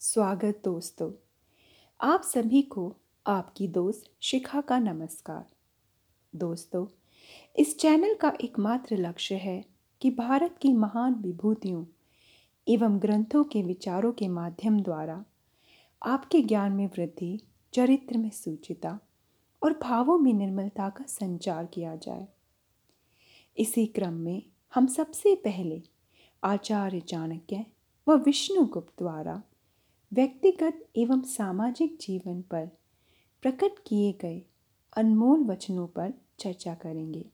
स्वागत दोस्तों। आप सभी को आपकी दोस्त शिखा का नमस्कार। दोस्तों, इस चैनल का एकमात्र लक्ष्य है कि भारत की महान विभूतियों एवं ग्रंथों के विचारों के माध्यम द्वारा आपके ज्ञान में वृद्धि, चरित्र में सूचिता और भावों में निर्मलता का संचार किया जाए। इसी क्रम में हम सबसे पहले आचार्य चाणक्य व विष्णुगुप्त द्वारा व्यक्तिगत एवं सामाजिक जीवन पर प्रकट किए गए अनमोल वचनों पर चर्चा करेंगे।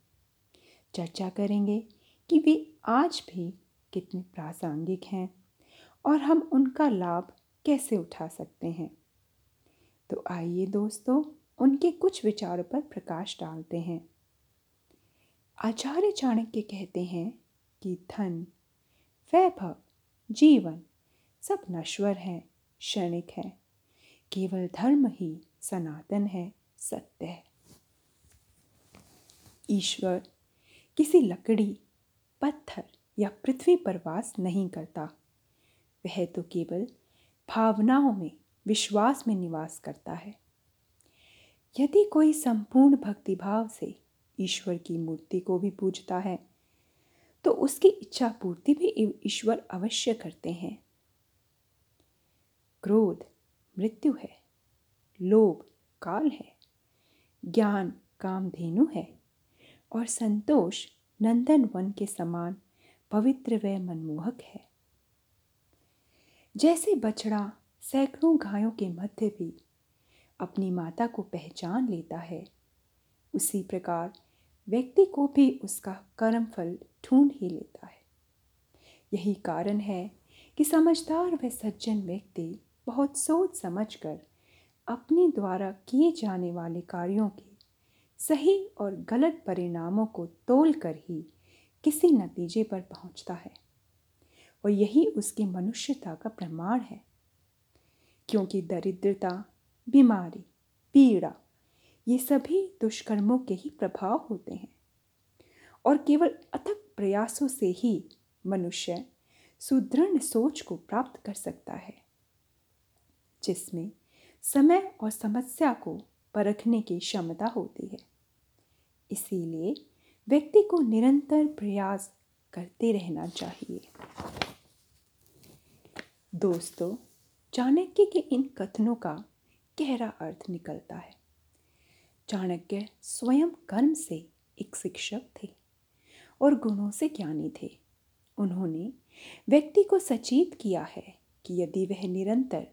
चर्चा करेंगे कि वे आज भी कितने प्रासंगिक हैं और हम उनका लाभ कैसे उठा सकते हैं। तो आइए दोस्तों, उनके कुछ विचारों पर प्रकाश डालते हैं। आचार्य चाणक्य कहते हैं कि धन, वैभव, जीवन सब नश्वर हैं। क्षणिक है। केवल धर्म ही सनातन है, सत्य है। ईश्वर किसी लकड़ी, पत्थर या पृथ्वी पर वास नहीं करता। वह तो केवल भावनाओं में, विश्वास में निवास करता है। यदि कोई संपूर्ण भक्तिभाव से ईश्वर की मूर्ति को भी पूजता है तो उसकी इच्छा पूर्ति भी ईश्वर अवश्य करते हैं। क्रोध, मृत्यु है, लोभ, काल है, ज्ञान, कामधेनु है, और संतोष, नंदन वन के समान, पवित्र व मनमोहक है। जैसे बछड़ा सैकड़ों गायों के मध्य भी अपनी माता को पहचान लेता है, उसी प्रकार व्यक्ति को भी उसका कर्म फल ढूंढ ही लेता है। यही कारण है कि समझदार व सज्जन व्यक्ति बहुत सोच समझकर अपने द्वारा किए जाने वाले कार्यों के सही और गलत परिणामों को तोल कर ही किसी नतीजे पर पहुँचता है। और यही उसकी मनुष्यता का प्रमाण है। क्योंकि दरिद्रता, बीमारी, पीड़ा, ये सभी दुष्कर्मों के ही प्रभाव होते हैं। और केवल अथक प्रयासों से ही मनुष्य सुदृढ़ सोच को प्राप्त कर सकता है। जिसमें समय और समस्या को परखने की क्षमता होती है। इसीलिए व्यक्ति को निरंतर प्रयास करते रहना चाहिए। दोस्तों, चाणक्य के इन कथनों का गहरा अर्थ निकलता है। चाणक्य स्वयं कर्म से एक शिक्षक थे और गुणों से ज्ञानी थे। उन्होंने व्यक्ति को सचेत किया है कि यदि वह निरंतर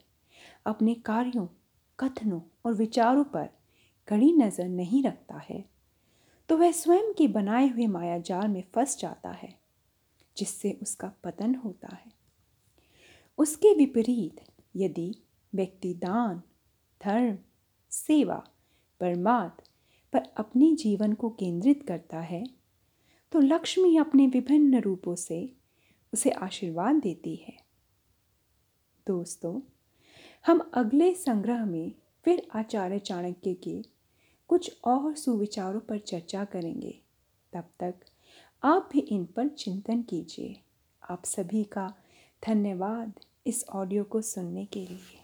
अपने कार्यों, कथनों और विचारों पर कड़ी नज़र नहीं रखता है तो वह स्वयं के बनाए हुए मायाजाल में फंस जाता है, जिससे उसका पतन होता है। उसके विपरीत, यदि व्यक्ति दान, धर्म, सेवा, परमार्थ पर अपने जीवन को केंद्रित करता है तो लक्ष्मी अपने विभिन्न रूपों से उसे आशीर्वाद देती है। दोस्तों हम अगले संग्रह में फिर आचार्य चाणक्य के कुछ और सुविचारों पर चर्चा करेंगे। तब तक आप भी इन पर चिंतन कीजिए। आप सभी का धन्यवाद इस ऑडियो को सुनने के लिए।